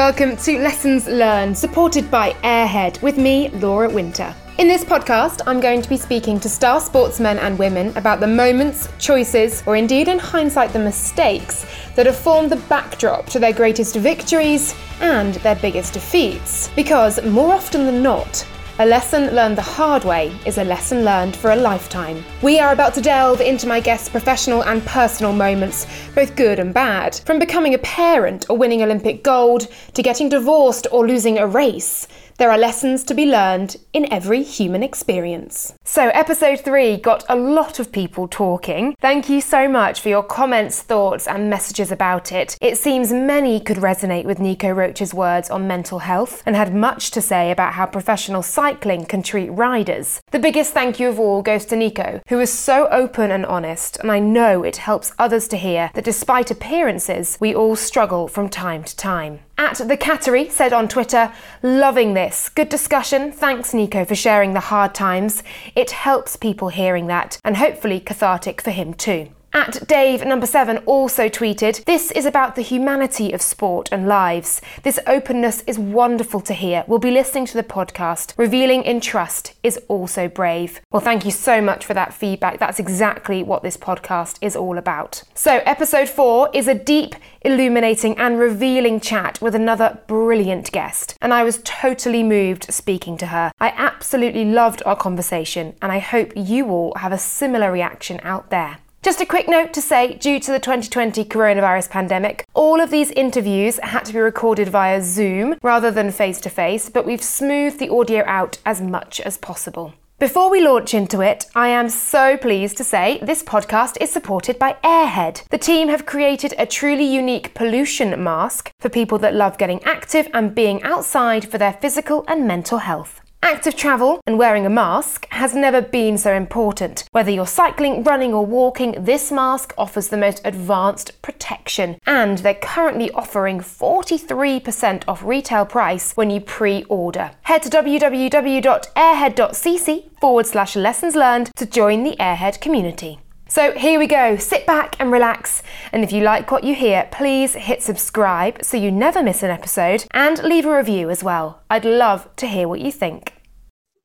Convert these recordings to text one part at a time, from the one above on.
welcome to Lessons Learned, supported by Airhead, with me, Laura Winter. In this podcast, I'm going to be speaking to star sportsmen and women about the moments, choices, or indeed in hindsight, the mistakes that have formed the backdrop to their greatest victories and their biggest defeats. Because more often than not, a lesson learned the hard way is a lesson learned for a lifetime. We are about to delve into my guests' professional and personal moments, both good and bad. From becoming a parent or winning Olympic gold to getting divorced or losing a race. There are lessons to be learned in every human experience. So, episode three got a lot of people talking. Thank you so much for your comments, thoughts, and messages about it. It seems many could resonate with Nico Roche's words on mental health and had much to say about how professional cycling can treat riders. The biggest thank you of all goes to Nico, who is so open and honest, and I know it helps others to hear that despite appearances, we all struggle from time to time. At the Cattery said on Twitter, loving this. Good discussion. Thanks, Nico, for sharing the hard times. It helps people hearing that, and hopefully cathartic for him too. At Dave number seven also tweeted, This is about the humanity of sport and lives. This openness is wonderful to hear. We'll be listening to the podcast. Revealing in trust is also brave. Well, thank you so much for that feedback. That's exactly what this podcast is all about. So, episode four is a deep, illuminating, and revealing chat with another brilliant guest. And I was totally moved speaking to her. I absolutely loved our conversation, and I hope you all have a similar reaction out there. Just a quick note to say due to the 2020 coronavirus pandemic, all of these interviews had to be recorded via Zoom rather than face to face, but we've smoothed the audio out as much as possible. Before we launch into it, I am so pleased to say this podcast is supported by Airhead. The team have created a truly unique pollution mask for people that love getting active and being outside for their physical and mental health. Active travel and wearing a mask has never been so important. Whether you're cycling, running, or walking, this mask offers the most advanced protection. And they're currently offering 43% off retail price when you pre order. Head to www.airhead.cc forward slash lessons learned to join the Airhead community. So here we go. Sit back and relax. And if you like what you hear, please hit subscribe so you never miss an episode and leave a review as well. I'd love to hear what you think.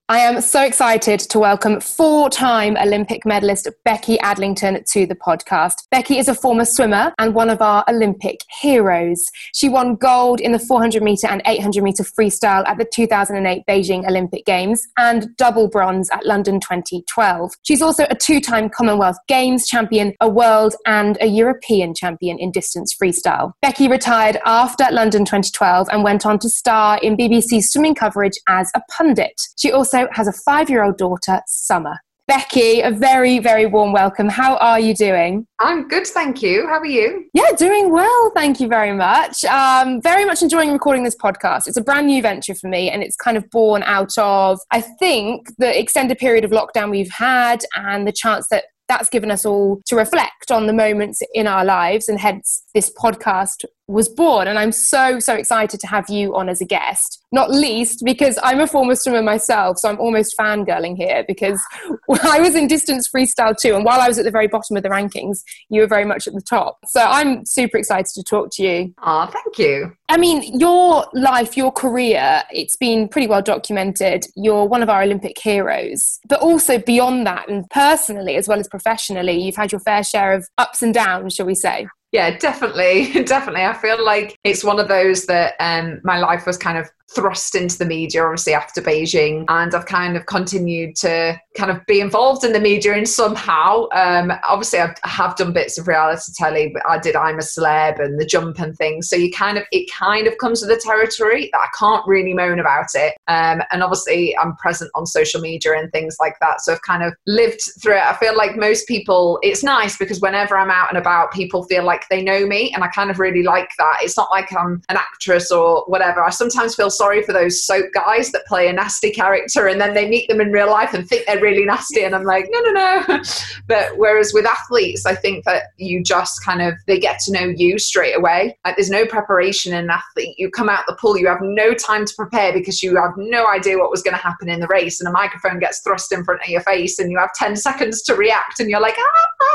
I am so excited to welcome four time Olympic medalist Becky Adlington to the podcast. Becky is a former swimmer and one of our Olympic heroes. She won gold in the 400 metre and 800 metre freestyle at the 2008 Beijing Olympic Games and double bronze at London 2012. She's also a two time Commonwealth Games champion, a world and a European champion in distance freestyle. Becky retired after London 2012 and went on to star in BBC's swimming coverage as a pundit. She also also has a five year old daughter, Summer. Becky, a very, very warm welcome. How are you doing? I'm good, thank you. How are you? Yeah, doing well, thank you very much. Um, very much enjoying recording this podcast. It's a brand new venture for me, and it's kind of born out of, I think, the extended period of lockdown we've had and the chance that that's given us all to reflect on the moments in our lives, and hence this podcast was born. And I'm so, so excited to have you on as a guest, not least because I'm a former swimmer myself. So I'm almost fangirling here because I was in distance freestyle too. And while I was at the very bottom of the rankings, you were very much at the top. So I'm super excited to talk to you. Oh, thank you. I mean, your life, your career, it's been pretty well documented. You're one of our Olympic heroes. But also beyond that, and personally as well as professionally, you've had your fair share of ups and downs, shall we say? Yeah, definitely. definitely. I feel like it's one of those that um, my life was kind of thrust into the media obviously after Beijing. And I've kind of continued to kind of be involved in the media in somehow. Um, obviously I've, I have done bits of reality telly but I did I'm a celeb and the jump and things. So you kind of it kind of comes with the territory that I can't really moan about it. Um, and obviously I'm present on social media and things like that. So I've kind of lived through it. I feel like most people it's nice because whenever I'm out and about people feel like they know me and I kind of really like that. It's not like I'm an actress or whatever. I sometimes feel sorry for those soap guys that play a nasty character and then they meet them in real life and think they're really nasty. And I'm like, no, no, no. but whereas with athletes, I think that you just kind of, they get to know you straight away. Like there's no preparation in an athlete. You come out the pool, you have no time to prepare because you have no idea what was going to happen in the race. And a microphone gets thrust in front of your face and you have 10 seconds to react and you're like, ah, ah,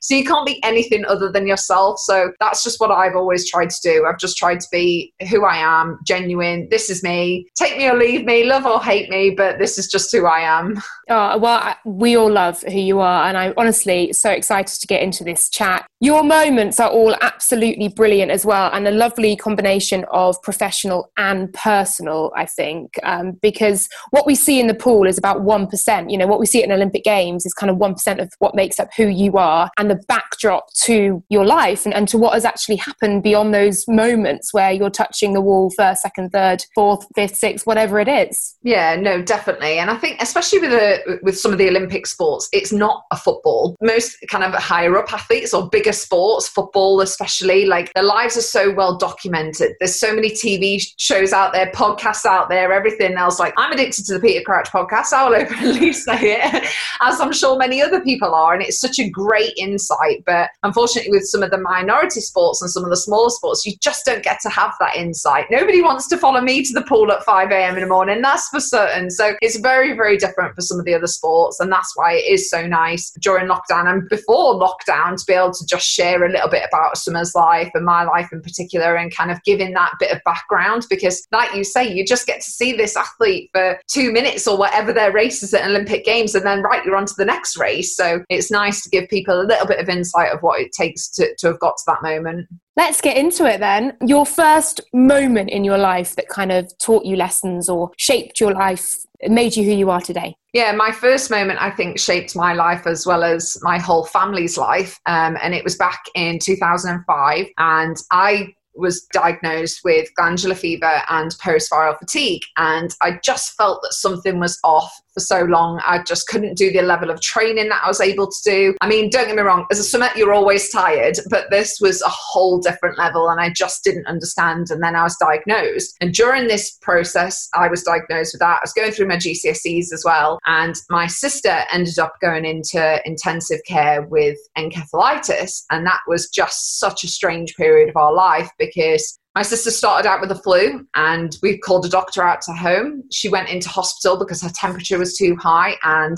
so you can't be anything other than yourself. So that's just what I've always tried to do. I've just tried to be who I am, genuine. This is me. Take me or leave me, love or hate me, but this is just who I am. Oh, well, we all love who you are. And I'm honestly so excited to get into this chat. Your moments are all absolutely brilliant as well, and a lovely combination of professional and personal, I think, um, because what we see in the pool is about 1%. You know, what we see at an Olympic Games is kind of 1% of what makes up who you are and the backdrop to your life and, and to what has actually happened beyond those moments where you're touching the wall first, second, third, fourth, fifth, sixth, whatever it is. Yeah, no, definitely. And I think, especially with, the, with some of the Olympic sports, it's not a football. Most kind of higher up athletes or bigger sports, football especially, like their lives are so well documented. There's so many TV shows out there, podcasts out there, everything else. Like I'm addicted to the Peter Crouch podcast. I will openly say it, as I'm sure many other people are. And it's such a great insight. But unfortunately, with some of the minority sports and some of the smaller sports, you just don't get to have that insight. Nobody wants to follow me to the pool at 5 a.m. in the morning. That's for certain. So it's very, very different for some of the other sports. And that's why it is so nice during lockdown and before lockdown to be able to just share a little bit about Summer's life and my life in particular and kind of giving that bit of background because, like you say, you just get to see this athlete for two minutes or whatever their race is at Olympic Games and then, right, you're on to the next race. So it's nice to give people a little bit of insight of what it takes to, to have got to that moment. Let's get into it then. Your first moment in your life that kind of taught you lessons or shaped your life, made you who you are today. Yeah, my first moment, I think, shaped my life as well as my whole family's life. Um, and it was back in 2005. And I was diagnosed with glandular fever and post-viral fatigue. And i just felt that something was off for so long. I just couldn't do the level of training that i was able to do. I mean don't get me wrong as a swimmer you're always tired but this was a whole different level and i just didn't understand. And then i was diagnosed. And during this process i was diagnosed with that. I was going through my gcse's as well. And my sister ended up going into intensive care with encephalitis. And that was just such a strange period of our life because my sister started out with a flu and we called a doctor out to home. She went into hospital because her temperature was too high and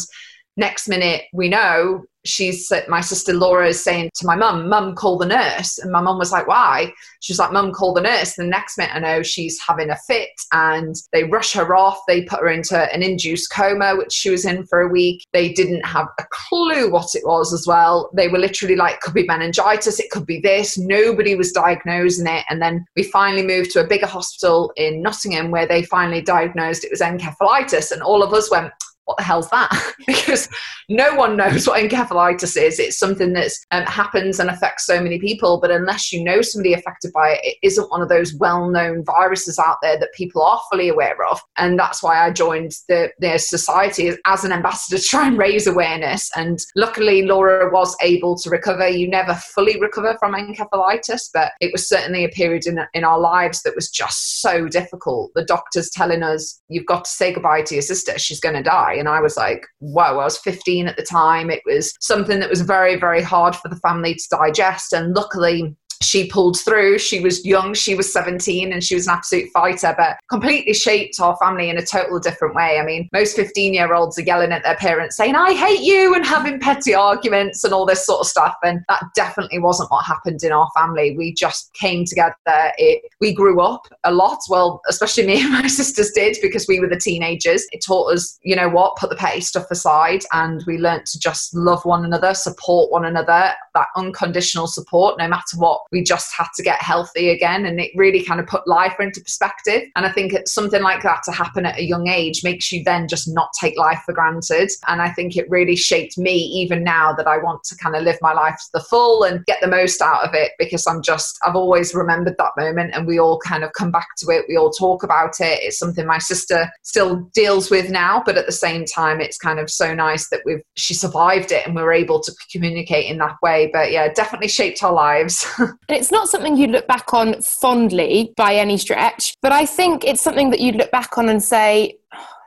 next minute we know she's my sister Laura is saying to my mum, Mum, call the nurse. And my mum was like, Why? She's like, Mum, call the nurse. The next minute I know she's having a fit and they rush her off. They put her into an induced coma, which she was in for a week. They didn't have a clue what it was as well. They were literally like, could be meningitis, it could be this. Nobody was diagnosing it. And then we finally moved to a bigger hospital in Nottingham where they finally diagnosed it was encephalitis. And all of us went, what the hell's that? because no one knows what encephalitis is. It's something that um, happens and affects so many people, but unless you know somebody affected by it, it isn't one of those well-known viruses out there that people are fully aware of. And that's why I joined the, the society as an ambassador to try and raise awareness. And luckily, Laura was able to recover. You never fully recover from encephalitis, but it was certainly a period in, in our lives that was just so difficult. The doctors telling us, you've got to say goodbye to your sister. She's going to die and I was like, whoa, I was 15 at the time. It was something that was very, very hard for the family to digest. And luckily, she pulled through. She was young, she was 17, and she was an absolute fighter, but completely shaped our family in a total different way. I mean, most 15 year olds are yelling at their parents saying, I hate you, and having petty arguments and all this sort of stuff. And that definitely wasn't what happened in our family. We just came together. It, we grew up a lot. Well, especially me and my sisters did because we were the teenagers. It taught us, you know what, put the petty stuff aside, and we learned to just love one another, support one another, that unconditional support, no matter what we just had to get healthy again. And it really kind of put life into perspective. And I think something like that to happen at a young age makes you then just not take life for granted. And I think it really shaped me even now that I want to kind of live my life to the full and get the most out of it because I'm just, I've always remembered that moment and we all kind of come back to it. We all talk about it. It's something my sister still deals with now, but at the same time, it's kind of so nice that we've, she survived it and we we're able to communicate in that way. But yeah, definitely shaped our lives. And it's not something you look back on fondly by any stretch, but I think it's something that you look back on and say,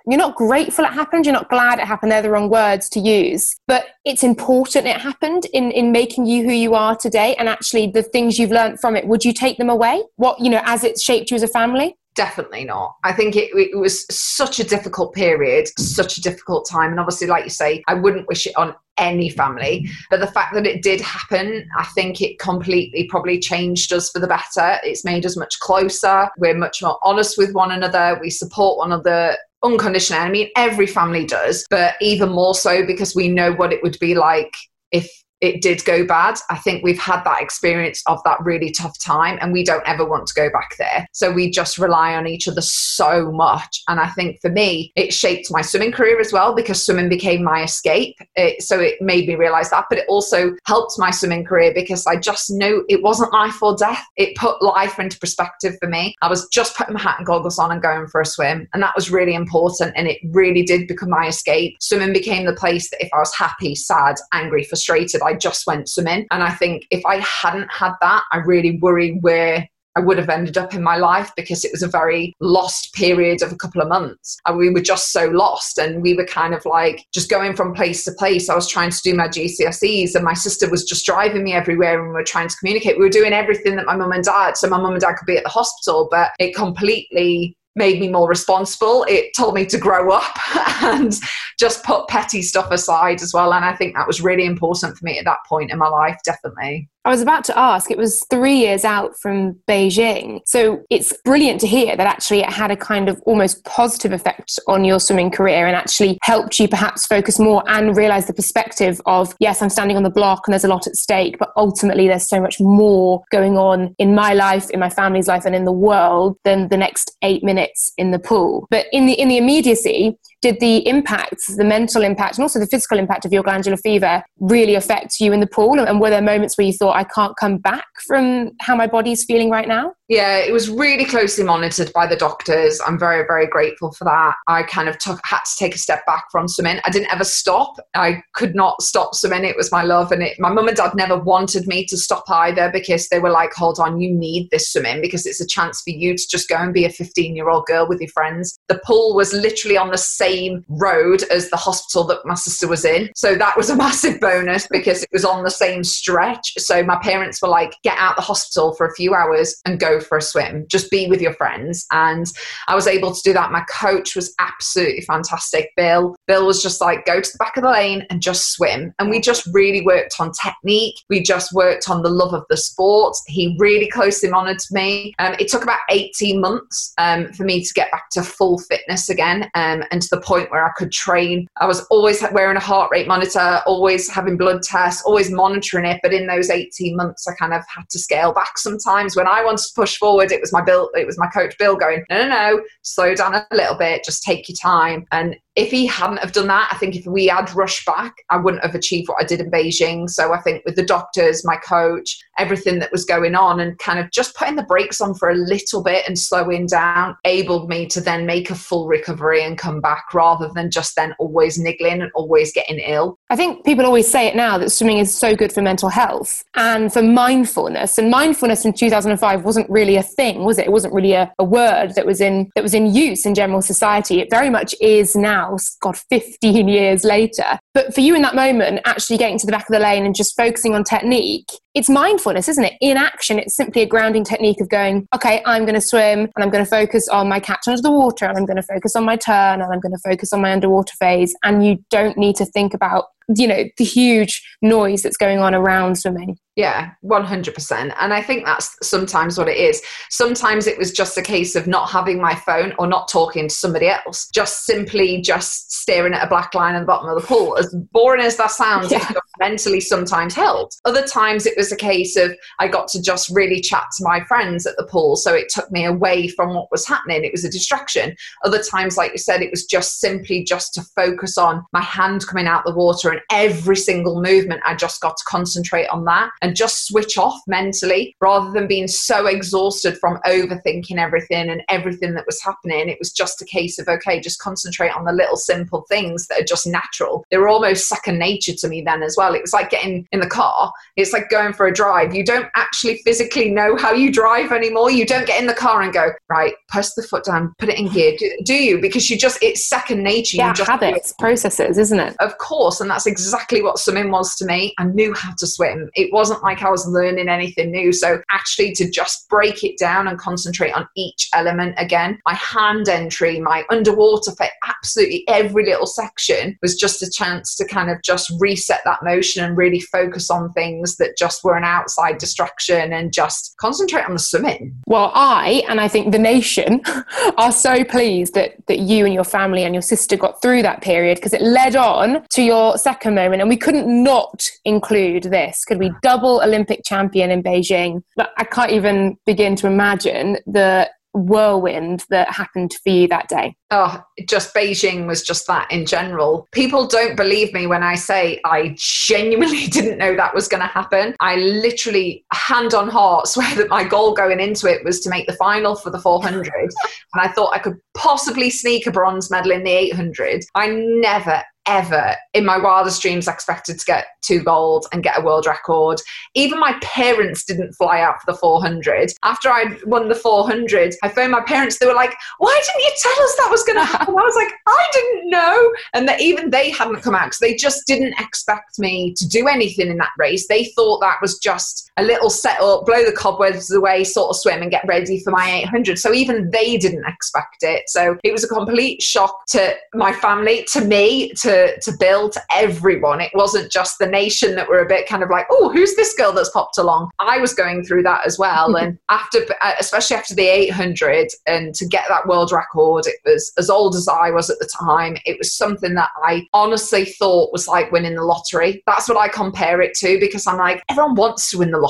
you're not grateful it happened you're not glad it happened they're the wrong words to use but it's important it happened in in making you who you are today and actually the things you've learned from it would you take them away what you know as it shaped you as a family definitely not. I think it, it, was such a difficult period, such a difficult time. And obviously, like you say, I wouldn't wish it on any family. But the fact that it did happen, I think it completely probably changed us for the better. It's made us much closer. We're much more honest with one another. We support one another unconditionally. I mean, every family does, but even more so because we know what it would be like if it did go bad. I think we've had that experience of that really tough time and we don't ever want to go back there. So we just rely on each other so much. And I think for me, it shaped my swimming career as well because swimming became my escape. It, so it made me realize that. But it also helped my swimming career because I just knew it wasn't life or death. It put life into perspective for me. I was just putting my hat and goggles on and going for a swim. And that was really important. And it really did become my escape. Swimming became the place that if I was happy, sad, angry, frustrated, I just went swimming. And I think if I hadn't had that, I really worry where I would have ended up in my life because it was a very lost period of a couple of months. And we were just so lost and we were kind of like just going from place to place. I was trying to do my GCSEs and my sister was just driving me everywhere and we were trying to communicate. We were doing everything that my mum and dad, so my mum and dad could be at the hospital, but it completely made me more responsible. It told me to grow up and just put petty stuff aside as well. And I think that was really important for me at that point in my life, definitely. I was about to ask, it was three years out from Beijing. So it's brilliant to hear that actually it had a kind of almost positive effect on your swimming career and actually helped you perhaps focus more and realize the perspective of, yes, I'm standing on the block and there's a lot at stake, but ultimately there's so much more going on in my life, in my family's life, and in the world than the next eight minutes in the pool. But in the in the immediacy, did the impact, the mental impact, and also the physical impact of your glandular fever really affect you in the pool? And were there moments where you thought, I can't come back from how my body's feeling right now? Yeah, it was really closely monitored by the doctors. I'm very, very grateful for that. I kind of took had to take a step back from swimming. I didn't ever stop. I could not stop swimming. It was my love, and it, my mum and dad never wanted me to stop either because they were like, "Hold on, you need this swimming because it's a chance for you to just go and be a 15 year old girl with your friends." The pool was literally on the same road as the hospital that my sister was in, so that was a massive bonus because it was on the same stretch. So my parents were like, "Get out the hospital for a few hours and go." for a swim, just be with your friends. And I was able to do that. My coach was absolutely fantastic, Bill. Bill was just like, go to the back of the lane and just swim. And we just really worked on technique. We just worked on the love of the sport. He really closely monitored me. Um, it took about 18 months um, for me to get back to full fitness again um, and to the point where I could train. I was always wearing a heart rate monitor, always having blood tests, always monitoring it. But in those 18 months, I kind of had to scale back sometimes when I wanted to push forward, it was my bill, it was my coach Bill going, no, no, no, slow down a little bit, just take your time. And if he hadn't have done that, I think if we had rushed back, I wouldn't have achieved what I did in Beijing. So I think with the doctors, my coach, everything that was going on, and kind of just putting the brakes on for a little bit and slowing down, enabled me to then make a full recovery and come back rather than just then always niggling and always getting ill. I think people always say it now that swimming is so good for mental health and for mindfulness. And mindfulness in 2005 wasn't really a thing, was it? It wasn't really a, a word that was in that was in use in general society. It very much is now God, 15 years later. But for you in that moment, actually getting to the back of the lane and just focusing on technique, it's mindfulness, isn't it? In action, it's simply a grounding technique of going, okay, I'm going to swim and I'm going to focus on my catch under the water and I'm going to focus on my turn and I'm going to focus on my underwater phase. And you don't need to think about, you know, the huge noise that's going on around swimming. Yeah, 100%. And I think that's sometimes what it is. Sometimes it was just a case of not having my phone or not talking to somebody else, just simply just staring at a black line at the bottom of the pool. As boring as that sounds, yeah. mentally sometimes helped. Other times it was a case of I got to just really chat to my friends at the pool. So it took me away from what was happening. It was a distraction. Other times, like you said, it was just simply just to focus on my hand coming out the water and every single movement. I just got to concentrate on that. And and just switch off mentally rather than being so exhausted from overthinking everything and everything that was happening. It was just a case of, okay, just concentrate on the little simple things that are just natural. They were almost second nature to me then as well. It was like getting in the car, it's like going for a drive. You don't actually physically know how you drive anymore. You don't get in the car and go, right, press the foot down, put it in gear. Do, do you? Because you just, it's second nature. Yeah, you just habits, processes, isn't it? Of course. And that's exactly what swimming was to me. I knew how to swim. It wasn't like I was learning anything new. So actually to just break it down and concentrate on each element again, my hand entry, my underwater fit, absolutely every little section was just a chance to kind of just reset that motion and really focus on things that just were an outside distraction and just concentrate on the swimming. Well, I and I think the nation are so pleased that that you and your family and your sister got through that period because it led on to your second moment and we couldn't not include this. Could we double Olympic champion in Beijing? But I can't even begin to imagine the whirlwind that happened for you that day? Oh, just Beijing was just that in general. People don't believe me when I say I genuinely didn't know that was going to happen. I literally, hand on heart, swear that my goal going into it was to make the final for the 400. and I thought I could possibly sneak a bronze medal in the 800. I never, ever in my wildest dreams I expected to get two gold and get a world record. Even my parents didn't fly out for the 400. After I won the 400, I phoned my parents. They were like, Why didn't you tell us that was going to happen? I was like, I didn't know. And that even they hadn't come out because they just didn't expect me to do anything in that race. They thought that was just a little set up, blow the cobwebs away, sort of swim and get ready for my 800. So even they didn't expect it. So it was a complete shock to my family, to me, to to Bill to everyone. It wasn't just the nation that were a bit kind of like, oh, who's this girl that's popped along? I was going through that as well. and after, uh, especially after the 800, and to get that world record, it was as old as I was at the time. It was something that I honestly thought was like winning the lottery. That's what I compare it to because I'm like, everyone wants to win the lottery,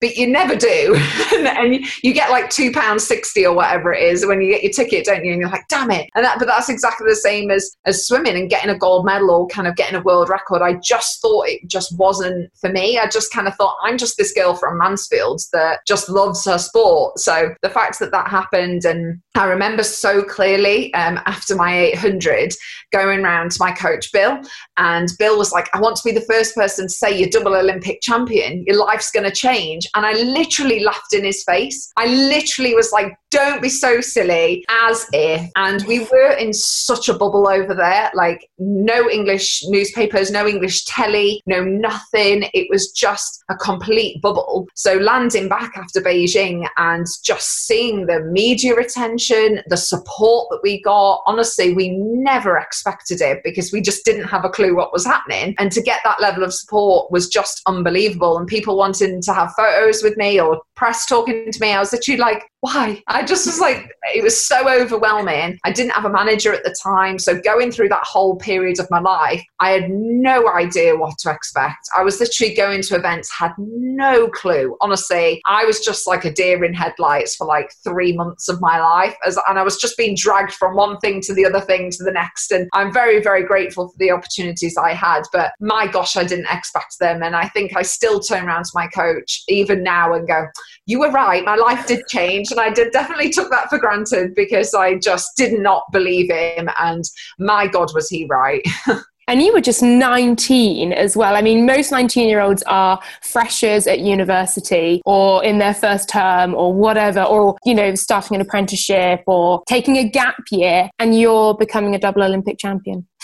but you never do. and you get like two pounds sixty or whatever it is when you get your ticket, don't you? And you're like, damn it. And that, but that's exactly the same as as swimming and getting a gold medal or kind of getting a world record. I just thought it just wasn't for me. I just kind of thought I'm just this girl from Mansfield that just loves her sport. So the fact that that happened, and I remember so clearly um, after my 800 going around to my coach Bill, and Bill was like, "I want to be the first person to say you're double Olympic champion. Your life's going to change." And I literally laughed in his face. I literally was like, "Don't be so silly," as if. And we were in such a bubble over there, like no English newspapers, no English telly, no nothing. It was just a complete bubble. So landing back after Beijing and just seeing the media attention, the support that we got, honestly, we never expected it because we just didn't have a clue what was happening. And to get that level of support was just unbelievable. And people wanting to have photos with me or press talking to me, I was literally like, why? I just was like, it was so overwhelming. I didn't have a manager at the time. So going through that whole period of my life, I had no idea what to expect. I was literally going to events, had no clue. Honestly, I was just like a deer in headlights for like three months of my life. As, and I was just being dragged from one thing to the other thing to the next. And I'm very, very grateful for the opportunities I had. But my gosh, I didn't expect them. And I think I still turn around to my coach even now and go, you were right. My life did change and I did definitely took that for granted because I just did not believe him. And my God, was he right? And you were just 19 as well. I mean, most 19 year olds are freshers at university or in their first term or whatever, or, you know, starting an apprenticeship or taking a gap year, and you're becoming a double Olympic champion.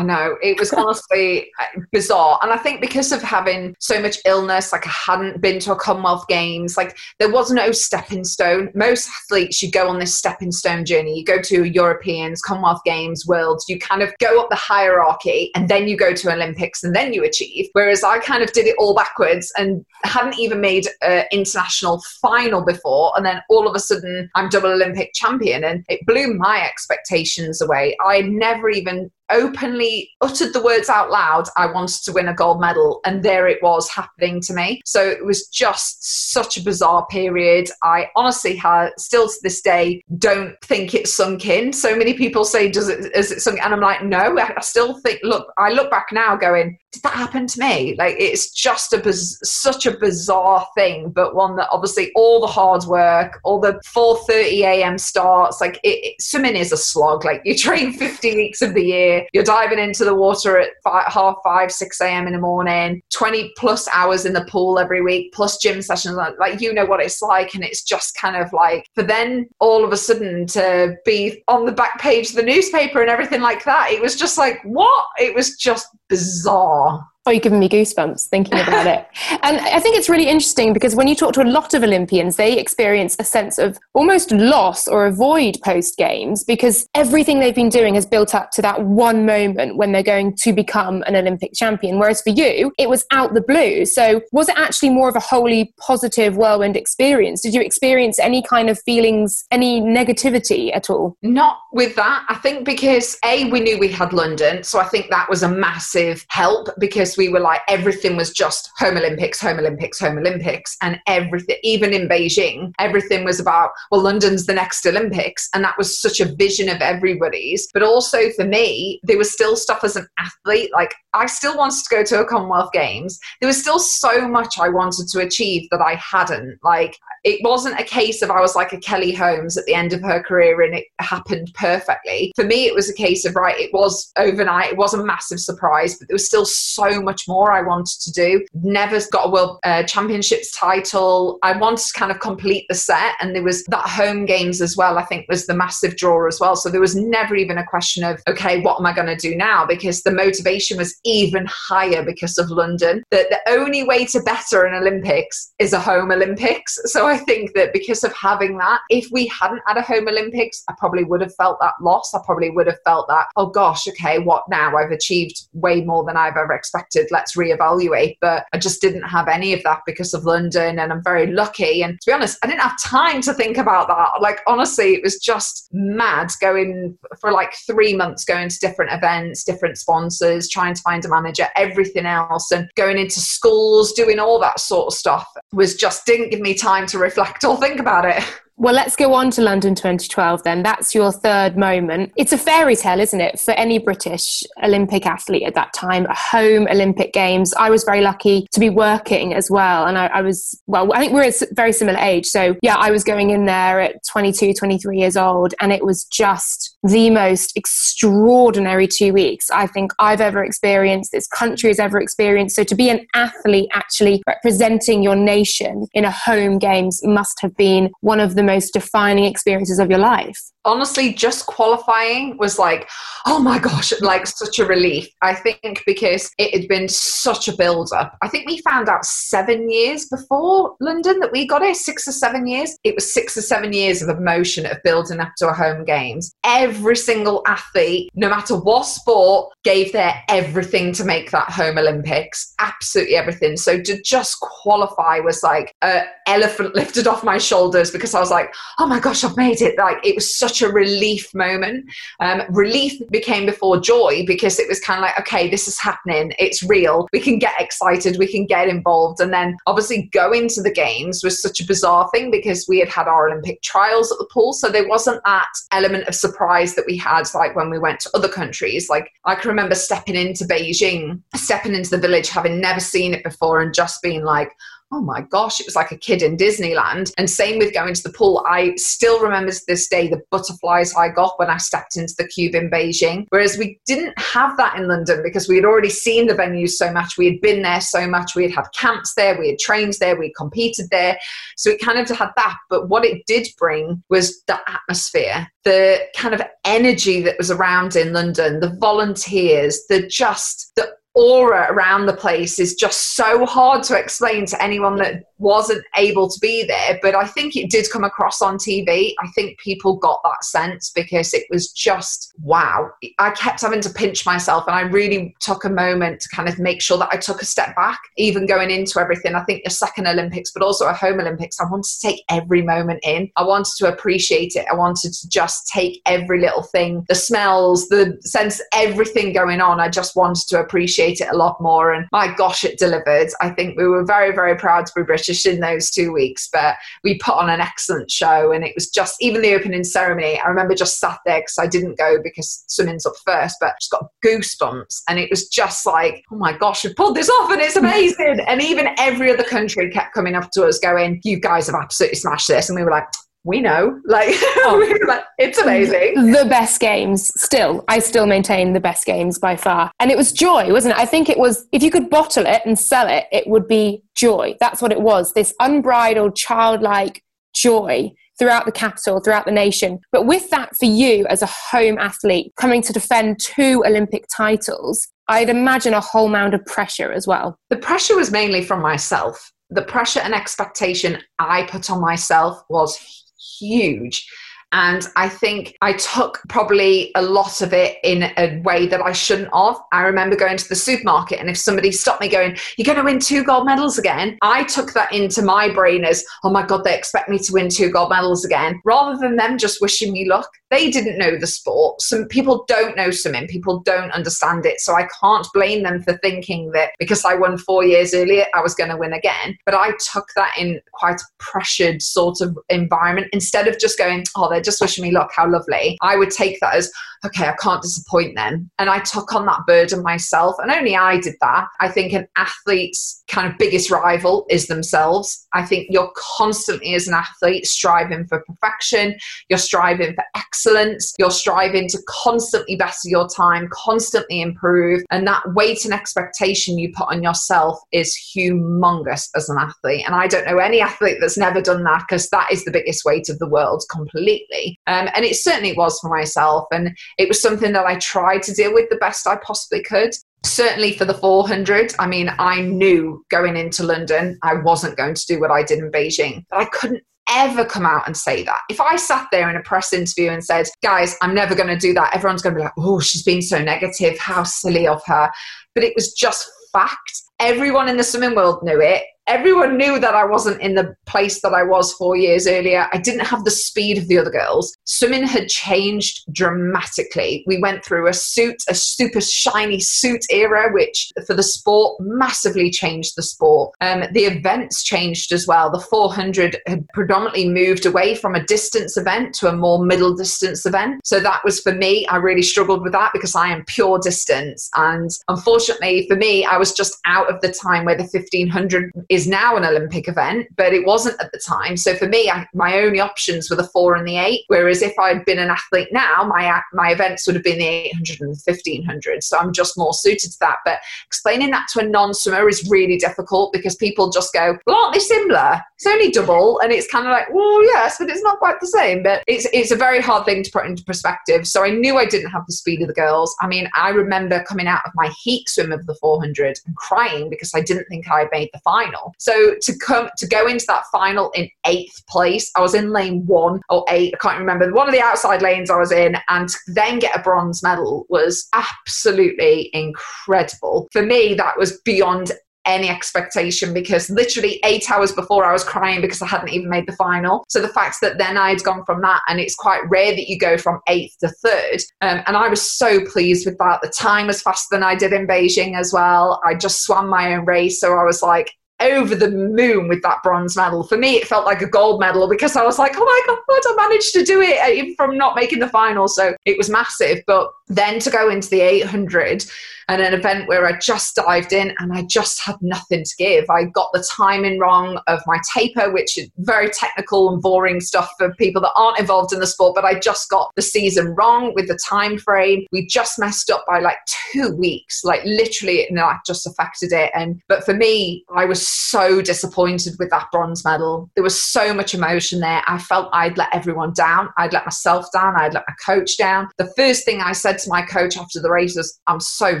I know it was honestly uh, bizarre, and I think because of having so much illness, like I hadn't been to a Commonwealth Games, like there was no stepping stone. Most athletes, you go on this stepping stone journey. You go to Europeans, Commonwealth Games, Worlds. You kind of go up the hierarchy, and then you go to Olympics, and then you achieve. Whereas I kind of did it all backwards and hadn't even made an international final before, and then all of a sudden I'm double Olympic champion, and it blew my expectations away. I never even openly uttered the words out loud, I wanted to win a gold medal. And there it was happening to me. So it was just such a bizarre period. I honestly have, still to this day, don't think it's sunk in. So many people say, Does it, is it sunk? And I'm like, No, I still think, look, I look back now going, Did that happen to me? Like, it's just a such a bizarre thing, but one that obviously all the hard work, all the 4.30 a.m. starts, like, it, it, swimming is a slog. Like, you train 50 weeks of the year you're diving into the water at five, half five, 6 a.m. in the morning, 20 plus hours in the pool every week, plus gym sessions. Like, you know what it's like. And it's just kind of like, for then all of a sudden to be on the back page of the newspaper and everything like that, it was just like, what? It was just bizarre. Oh, you're giving me goosebumps thinking about it. And I think it's really interesting because when you talk to a lot of Olympians, they experience a sense of almost loss or a void post games because everything they've been doing has built up to that one moment when they're going to become an Olympic champion. Whereas for you, it was out the blue. So was it actually more of a wholly positive whirlwind experience? Did you experience any kind of feelings, any negativity at all? Not with that. I think because A, we knew we had London. So I think that was a massive help because we were like, everything was just home Olympics, home Olympics, home Olympics. And everything, even in Beijing, everything was about, well, London's the next Olympics. And that was such a vision of everybody's. But also for me, there was still stuff as an athlete. Like I still wanted to go to a Commonwealth Games. There was still so much I wanted to achieve that I hadn't. Like it wasn't a case of I was like a Kelly Holmes at the end of her career and it happened perfectly. For me, it was a case of, right, it was overnight, it was a massive surprise, but there was still so much more I wanted to do. Never got a World uh, Championships title. I wanted to kind of complete the set, and there was that home games as well, I think was the massive draw as well. So there was never even a question of, okay, what am I going to do now? Because the motivation was even higher because of London. That the only way to better an Olympics is a home Olympics. So I think that because of having that, if we hadn't had a home Olympics, I probably would have felt that loss. I probably would have felt that, oh gosh, okay, what now? I've achieved way more than I've ever expected. Let's reevaluate. But I just didn't have any of that because of London. And I'm very lucky. And to be honest, I didn't have time to think about that. Like, honestly, it was just mad going for like three months, going to different events, different sponsors, trying to find a manager, everything else, and going into schools, doing all that sort of stuff was just didn't give me time to reflect or think about it. Well, let's go on to London 2012 then. That's your third moment. It's a fairy tale, isn't it, for any British Olympic athlete at that time, a home Olympic Games. I was very lucky to be working as well. And I, I was, well, I think we're a very similar age. So, yeah, I was going in there at 22, 23 years old, and it was just the most extraordinary two weeks I think I've ever experienced, this country has ever experienced. So, to be an athlete actually representing your nation in a home Games must have been one of the most defining experiences of your life? honestly just qualifying was like oh my gosh like such a relief i think because it had been such a build up i think we found out seven years before london that we got it six or seven years it was six or seven years of emotion of building up to a home games every single athlete no matter what sport gave their everything to make that home olympics absolutely everything so to just qualify was like an elephant lifted off my shoulders because i was like oh my gosh i've made it like it was such such a relief moment. Um, relief became before joy because it was kind of like, okay, this is happening. It's real. We can get excited. We can get involved. And then obviously going to the games was such a bizarre thing because we had had our Olympic trials at the pool. So there wasn't that element of surprise that we had like when we went to other countries. Like I can remember stepping into Beijing, stepping into the village, having never seen it before and just being like, oh my gosh, it was like a kid in Disneyland. And same with going to the pool. I still remember to this day the butterflies I got when I stepped into the cube in Beijing. Whereas we didn't have that in London because we had already seen the venues so much. We had been there so much. We had had camps there. We had trained there. We had competed there. So it kind of had that. But what it did bring was the atmosphere, the kind of energy that was around in London, the volunteers, the just, the aura around the place is just so hard to explain to anyone that wasn't able to be there. But I think it did come across on TV. I think people got that sense because it was just wow. I kept having to pinch myself, and I really took a moment to kind of make sure that I took a step back, even going into everything. I think the second Olympics, but also a home Olympics, I wanted to take every moment in. I wanted to appreciate it. I wanted to just take every little thing the smells, the sense, everything going on. I just wanted to appreciate it a lot more. And my gosh, it delivered. I think we were very, very proud to be British just in those two weeks, but we put on an excellent show. And it was just, even the opening ceremony, I remember just sat there because I didn't go because swimming's up first, but just got goosebumps. And it was just like, oh my gosh, we pulled this off and it's amazing. and even every other country kept coming up to us going, you guys have absolutely smashed this. And we were like, we know like, oh, like, it's amazing the best games still i still maintain the best games by far and it was joy wasn't it i think it was if you could bottle it and sell it it would be joy that's what it was this unbridled childlike joy throughout the capital, throughout the nation. But with that, for you as a home athlete, coming to defend two Olympic titles, I'd imagine a whole mound of pressure as well. The pressure was mainly from myself. The pressure and expectation I put on myself was huge. And I think I took probably a lot of it in a way that I shouldn't have. I remember going to the supermarket, and if somebody stopped me going, You're going to win two gold medals again, I took that into my brain as, Oh my God, they expect me to win two gold medals again, rather than them just wishing me luck. They didn't know the sport. Some people don't know swimming, people don't understand it. So I can't blame them for thinking that because I won four years earlier, I was going to win again. But I took that in quite a pressured sort of environment instead of just going, Oh, they're just wishing me luck, how lovely. I would take that as, okay, I can't disappoint them. And I took on that burden myself. And only I did that. I think an athlete's kind of biggest rival is themselves. I think you're constantly, as an athlete, striving for perfection, you're striving for excellence, you're striving to constantly better your time, constantly improve. And that weight and expectation you put on yourself is humongous as an athlete. And I don't know any athlete that's never done that because that is the biggest weight of the world completely. Um, and it certainly was for myself. And it was something that I tried to deal with the best I possibly could. Certainly for the 400, I mean, I knew going into London I wasn't going to do what I did in Beijing, but I couldn't ever come out and say that. If I sat there in a press interview and said, guys, I'm never going to do that, everyone's going to be like, oh, she's been so negative. How silly of her. But it was just fact. Everyone in the swimming world knew it everyone knew that I wasn't in the place that I was four years earlier. I didn't have the speed of the other girls. Swimming had changed dramatically. We went through a suit, a super shiny suit era, which for the sport massively changed the sport. Um, the events changed as well. The 400 had predominantly moved away from a distance event to a more middle distance event. So that was for me, I really struggled with that because I am pure distance. And unfortunately for me, I was just out of the time where the 1500 is is now an Olympic event, but it wasn't at the time. So for me, I, my only options were the four and the eight. Whereas if I'd been an athlete now, my my events would have been the 800 and the 1500. So I'm just more suited to that. But explaining that to a non-swimmer is really difficult because people just go, "Well, aren't they similar? It's only double," and it's kind of like, "Well, yes, but it's not quite the same." But it's it's a very hard thing to put into perspective. So I knew I didn't have the speed of the girls. I mean, I remember coming out of my heat swim of the 400 and crying because I didn't think I made the final. So to come to go into that final in eighth place, I was in lane one or eight, I can't remember. One of the outside lanes I was in, and then get a bronze medal was absolutely incredible. For me, that was beyond any expectation because literally eight hours before I was crying because I hadn't even made the final. So the fact that then I'd gone from that, and it's quite rare that you go from eighth to third. Um, and I was so pleased with that. The time was faster than I did in Beijing as well. I just swam my own race. So I was like, over the moon with that bronze medal. For me, it felt like a gold medal because I was like, oh my God, I managed to do it uh, from not making the final. So it was massive. But then to go into the 800 and an event where I just dived in and I just had nothing to give. I got the timing wrong of my taper, which is very technical and boring stuff for people that aren't involved in the sport, but I just got the season wrong with the time frame. We just messed up by like two weeks, like literally, know, that just affected it. And but for me, I was so disappointed with that bronze medal. There was so much emotion there. I felt I'd let everyone down. I'd let myself down. I'd let my coach down. The first thing I said to my coach after the race was, I'm so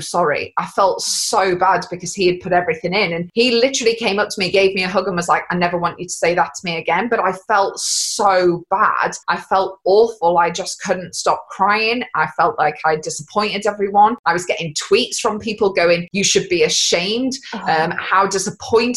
sorry. I felt so bad because he had put everything in. And he literally came up to me, gave me a hug, and was like, I never want you to say that to me again. But I felt so bad. I felt awful. I just couldn't stop crying. I felt like I disappointed everyone. I was getting tweets from people going, You should be ashamed. Oh. Um, how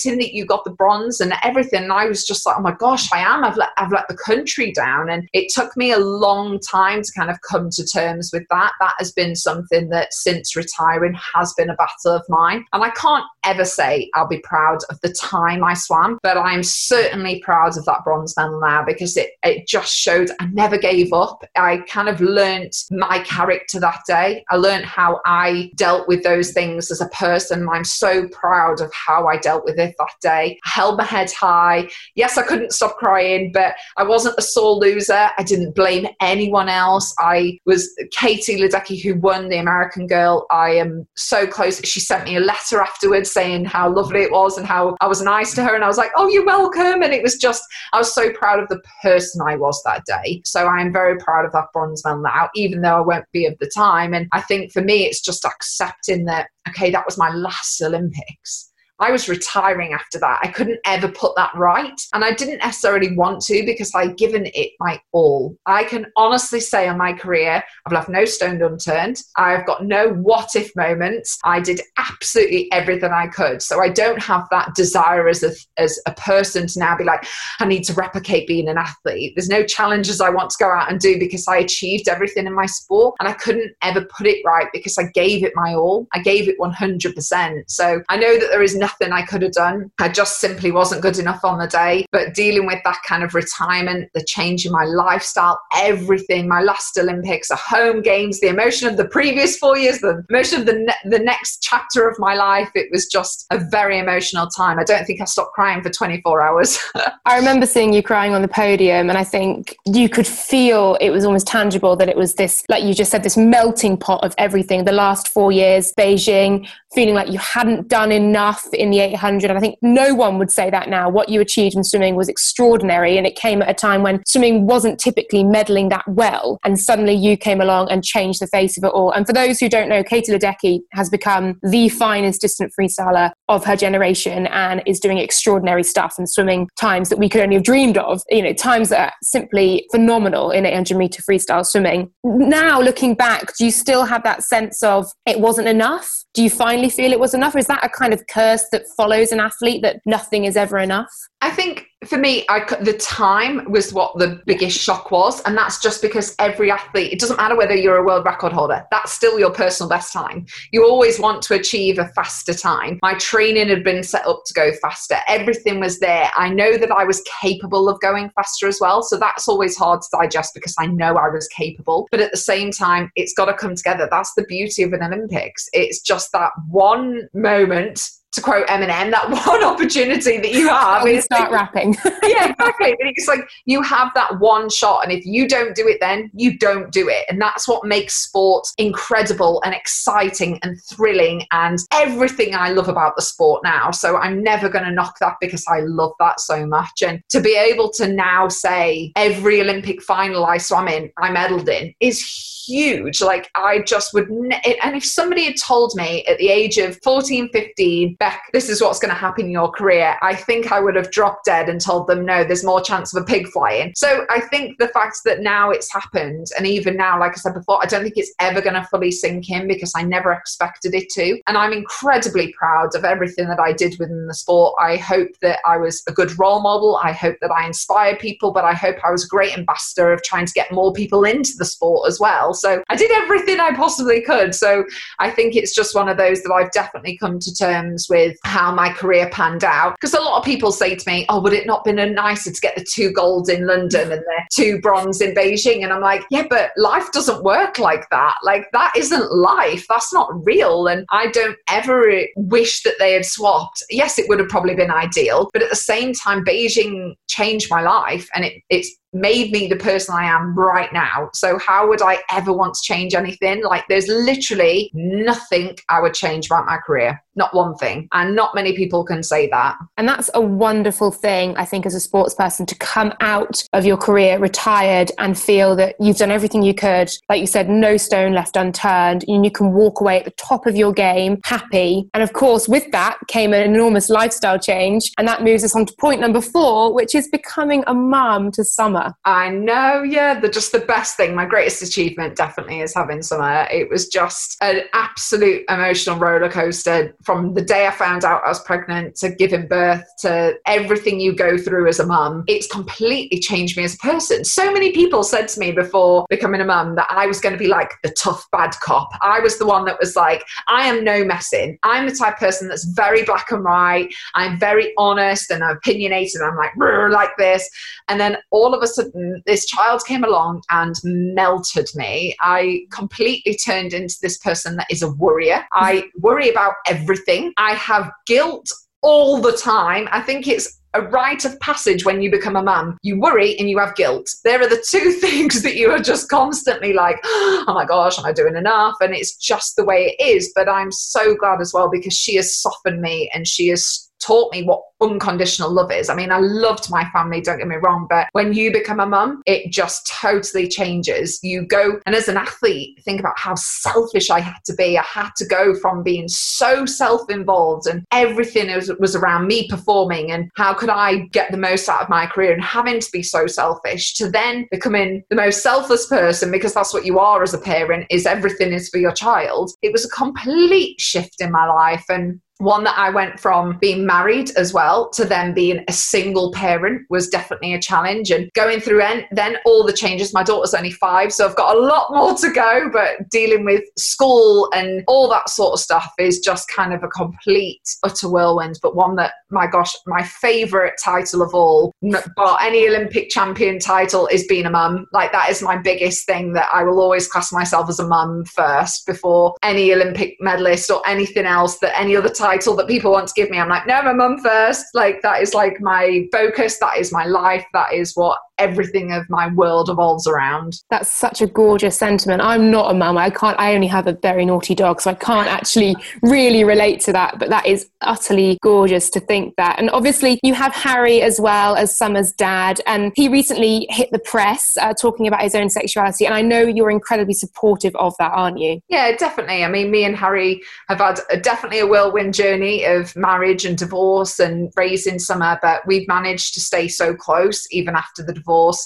disappointing that you got the bronze and everything. And I was just like, Oh my gosh, I am. I've let, I've let the country down. And it took me a long time to kind of come to terms with that. That has been something that since retiring has been a battle of mine. And I can't ever say I'll be proud of the time I swam, but I'm certainly proud of that bronze medal now because it, it just showed I never gave up. I kind of learnt my character that day. I learned how I dealt with those things as a person. I'm so proud of how I dealt with it with that day. I held my head high. Yes, I couldn't stop crying, but I wasn't a sore loser. I didn't blame anyone else. I was Katie Ledecky who won the American Girl. I am so close. She sent me a letter afterwards saying how lovely it was and how I was nice to her. And I was like, oh, you're welcome. And it was just, I was so proud of the person I was that day. So I am very proud of that bronze medal now, even though I won't be of the time. And I think for me, it's just accepting that, okay, that was my last Olympics. I was retiring after that. I couldn't ever put that right. And I didn't necessarily want to because I'd given it my all. I can honestly say on my career, I've left no stone unturned. I've got no what if moments. I did absolutely everything I could. So I don't have that desire as a, as a person to now be like, I need to replicate being an athlete. There's no challenges I want to go out and do because I achieved everything in my sport and I couldn't ever put it right because I gave it my all. I gave it 100%. So I know that there is nothing nothing I could have done. I just simply wasn't good enough on the day. But dealing with that kind of retirement, the change in my lifestyle, everything, my last Olympics, the home games, the emotion of the previous four years, the emotion of the, ne- the next chapter of my life, it was just a very emotional time. I don't think I stopped crying for 24 hours. I remember seeing you crying on the podium, and I think you could feel it was almost tangible that it was this, like you just said, this melting pot of everything. The last four years, Beijing, feeling like you hadn't done enough in the 800. And I think no one would say that now. What you achieved in swimming was extraordinary. And it came at a time when swimming wasn't typically medaling that well. And suddenly you came along and changed the face of it all. And for those who don't know, Katie Ledecky has become the finest distant freestyler of her generation and is doing extraordinary stuff and swimming times that we could only have dreamed of, you know, times that are simply phenomenal in 800 meter freestyle swimming. Now, looking back, do you still have that sense of it wasn't enough? Do you finally feel it was enough? Is that a kind of curse that follows an athlete that nothing is ever enough? I think for me, I, the time was what the biggest shock was. And that's just because every athlete, it doesn't matter whether you're a world record holder, that's still your personal best time. You always want to achieve a faster time. My training had been set up to go faster, everything was there. I know that I was capable of going faster as well. So that's always hard to digest because I know I was capable. But at the same time, it's got to come together. That's the beauty of an Olympics. It's just that one moment to quote Eminem, that one opportunity that you have is start like, rapping. yeah, exactly. It's like you have that one shot, and if you don't do it, then you don't do it, and that's what makes sport incredible and exciting and thrilling, and everything I love about the sport now. So I'm never going to knock that because I love that so much, and to be able to now say every Olympic final I swam in, I medaled in, is huge. Like I just would, ne- and if somebody had told me at the age of 14, 15, Beck, this is what's going to happen in your career, I think I would have dropped dead and told them, no, there's more chance of a pig flying. So I think the fact that now it's happened, and even now, like I said before, I don't think it's ever going to fully sink in because I never expected it to. And I'm incredibly proud of everything that I did within the sport. I hope that I was a good role model. I hope that I inspired people, but I hope I was a great ambassador of trying to get more people into the sport as well. So I did everything I possibly could. So I think it's just one of those that I've definitely come to terms with how my career panned out. Because a lot of people say to me, Oh, would it not been nicer to get the two golds in London and the two bronze in Beijing? And I'm like, Yeah, but life doesn't work like that. Like, that isn't life. That's not real. And I don't ever wish that they had swapped. Yes, it would have probably been ideal. But at the same time, Beijing changed my life and it, it's made me the person I am right now. So, how would I ever want to change anything? Like, there's literally nothing I would change about my career. Not one thing. And not many people can say that. And that's a wonderful thing, I think, as a sports person to come out of your career retired and feel that you've done everything you could. Like you said, no stone left unturned. And you can walk away at the top of your game happy. And of course, with that came an enormous lifestyle change. And that moves us on to point number four, which is becoming a mum to summer. I know, yeah. The just the best thing. My greatest achievement definitely is having summer. It was just an absolute emotional roller coaster from the day I found out I was pregnant to giving birth to everything you go through as a mum. It's completely changed me as a person. So many people said to me before becoming a mum that I was going to be like the tough bad cop. I was the one that was like, I am no messing. I'm the type person that's very black and white. I'm very honest and opinionated. I'm like, like this. And then all of a sudden, this child came along and melted me. I completely turned into this person that is a worrier. I worry about everything. I have guilt all the time. I think it's a rite of passage when you become a mum. You worry and you have guilt. There are the two things that you are just constantly like, oh my gosh, am I doing enough? And it's just the way it is. But I'm so glad as well because she has softened me and she has taught me what unconditional love is. I mean, I loved my family, don't get me wrong, but when you become a mum, it just totally changes. You go, and as an athlete, think about how selfish I had to be. I had to go from being so self involved and everything was, was around me performing and how could I get the most out of my career and having to be so selfish to then becoming the most selfless person because that's what you are as a parent is everything is for your child. It was a complete shift in my life. And one that I went from being married as well to then being a single parent was definitely a challenge. And going through en- then all the changes, my daughter's only five, so I've got a lot more to go, but dealing with school and all that sort of stuff is just kind of a complete, utter whirlwind. But one that, my gosh, my favorite title of all, but any Olympic champion title is being a mum. Like that is my biggest thing that I will always class myself as a mum first before any Olympic medalist or anything else that any other title title that people want to give me. I'm like, no, my mum first. Like that is like my focus. That is my life. That is what everything of my world evolves around. That's such a gorgeous sentiment. I'm not a mum. I can't, I only have a very naughty dog, so I can't actually really relate to that. But that is utterly gorgeous to think that. And obviously, you have Harry as well as Summer's dad, and he recently hit the press uh, talking about his own sexuality. And I know you're incredibly supportive of that, aren't you? Yeah, definitely. I mean, me and Harry have had a, definitely a whirlwind journey of marriage and divorce and raising Summer, but we've managed to stay so close even after the divorce.